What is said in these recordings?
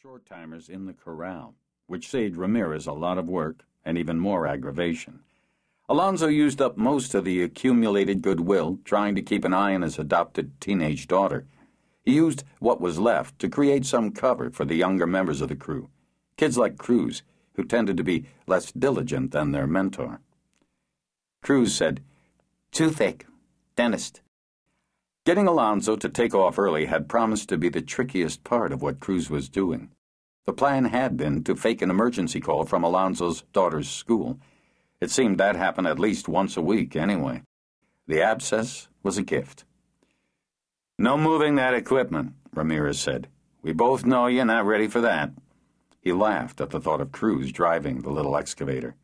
short timers in the corral, which saved Ramirez a lot of work and even more aggravation. Alonzo used up most of the accumulated goodwill trying to keep an eye on his adopted teenage daughter. He used what was left to create some cover for the younger members of the crew, kids like Cruz, who tended to be less diligent than their mentor. Cruz said, Toothache, dentist. Getting Alonzo to take off early had promised to be the trickiest part of what Cruz was doing. The plan had been to fake an emergency call from Alonzo's daughter's school. It seemed that happened at least once a week, anyway. The abscess was a gift. No moving that equipment, Ramirez said. We both know you're not ready for that. He laughed at the thought of Cruz driving the little excavator.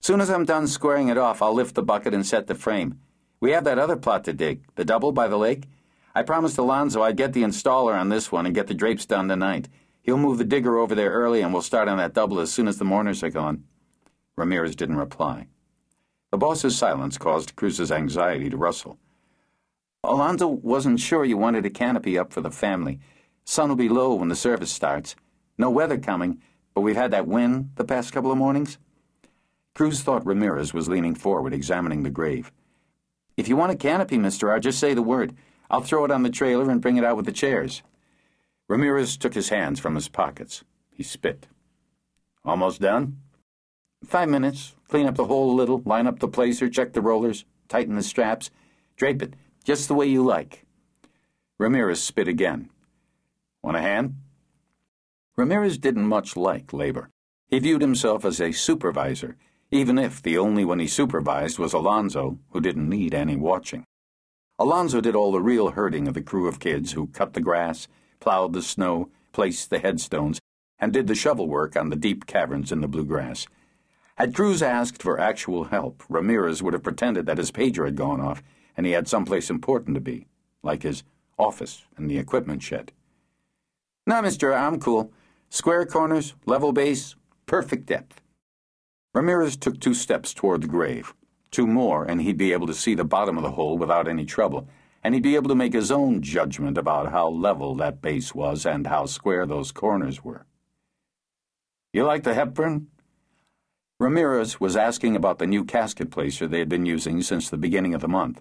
Soon as I'm done squaring it off, I'll lift the bucket and set the frame. We have that other plot to dig, the double by the lake. I promised Alonzo I'd get the installer on this one and get the drapes done tonight. He'll move the digger over there early and we'll start on that double as soon as the mourners are gone. Ramirez didn't reply. The boss's silence caused Cruz's anxiety to rustle. Alonzo wasn't sure you wanted a canopy up for the family. Sun will be low when the service starts. No weather coming, but we've had that wind the past couple of mornings. Cruz thought Ramirez was leaning forward, examining the grave. If you want a canopy, Mr. R, just say the word. I'll throw it on the trailer and bring it out with the chairs. Ramirez took his hands from his pockets. He spit. Almost done? Five minutes. Clean up the hole a little, line up the placer, check the rollers, tighten the straps, drape it, just the way you like. Ramirez spit again. Want a hand? Ramirez didn't much like labor. He viewed himself as a supervisor even if the only one he supervised was Alonzo, who didn't need any watching. Alonzo did all the real herding of the crew of kids who cut the grass, plowed the snow, placed the headstones, and did the shovel work on the deep caverns in the bluegrass. Had Cruz asked for actual help, Ramirez would have pretended that his pager had gone off and he had someplace important to be, like his office and the equipment shed. No, mister, I'm cool. Square corners, level base, perfect depth. Ramirez took two steps toward the grave. Two more, and he'd be able to see the bottom of the hole without any trouble, and he'd be able to make his own judgment about how level that base was and how square those corners were. You like the Hepburn? Ramirez was asking about the new casket placer they had been using since the beginning of the month.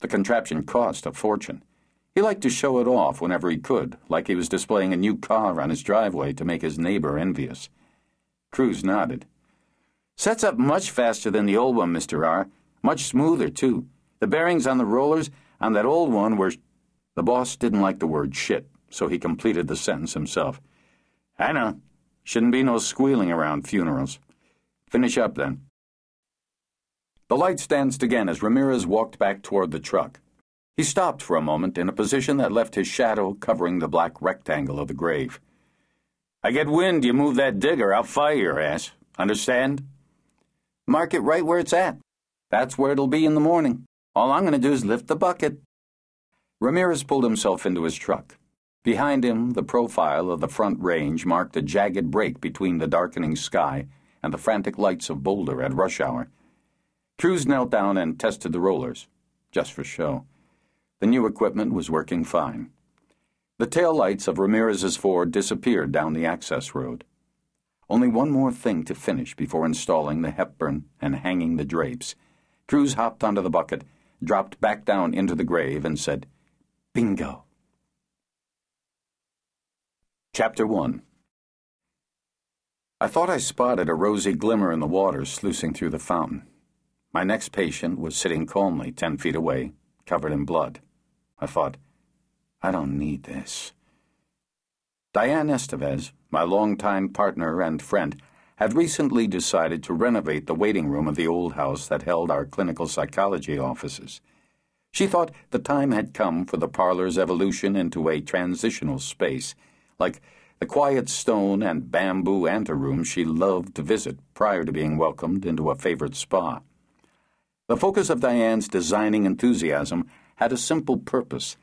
The contraption cost a fortune. He liked to show it off whenever he could, like he was displaying a new car on his driveway to make his neighbor envious. Cruz nodded. Sets up much faster than the old one, Mr. R. Much smoother, too. The bearings on the rollers on that old one were. The boss didn't like the word shit, so he completed the sentence himself. I know. Shouldn't be no squealing around funerals. Finish up then. The lights danced again as Ramirez walked back toward the truck. He stopped for a moment in a position that left his shadow covering the black rectangle of the grave. I get wind you move that digger, I'll fire your ass. Understand? Mark it right where it's at. That's where it'll be in the morning. All I'm going to do is lift the bucket. Ramirez pulled himself into his truck. Behind him, the profile of the front range marked a jagged break between the darkening sky and the frantic lights of Boulder at rush hour. Cruz knelt down and tested the rollers, just for show. The new equipment was working fine. The tail lights of Ramirez's Ford disappeared down the access road. Only one more thing to finish before installing the Hepburn and hanging the drapes. Cruz hopped onto the bucket, dropped back down into the grave, and said, Bingo. Chapter 1 I thought I spotted a rosy glimmer in the water sluicing through the fountain. My next patient was sitting calmly ten feet away, covered in blood. I thought, I don't need this. Diane Estevez, my longtime partner and friend, had recently decided to renovate the waiting room of the old house that held our clinical psychology offices. She thought the time had come for the parlor's evolution into a transitional space, like the quiet stone and bamboo anteroom she loved to visit prior to being welcomed into a favorite spa. The focus of Diane's designing enthusiasm had a simple purpose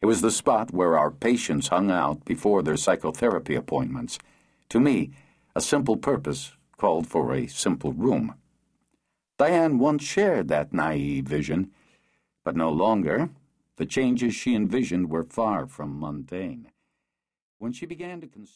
it was the spot where our patients hung out before their psychotherapy appointments. To me, a simple purpose called for a simple room. Diane once shared that naive vision, but no longer. The changes she envisioned were far from mundane. When she began to consider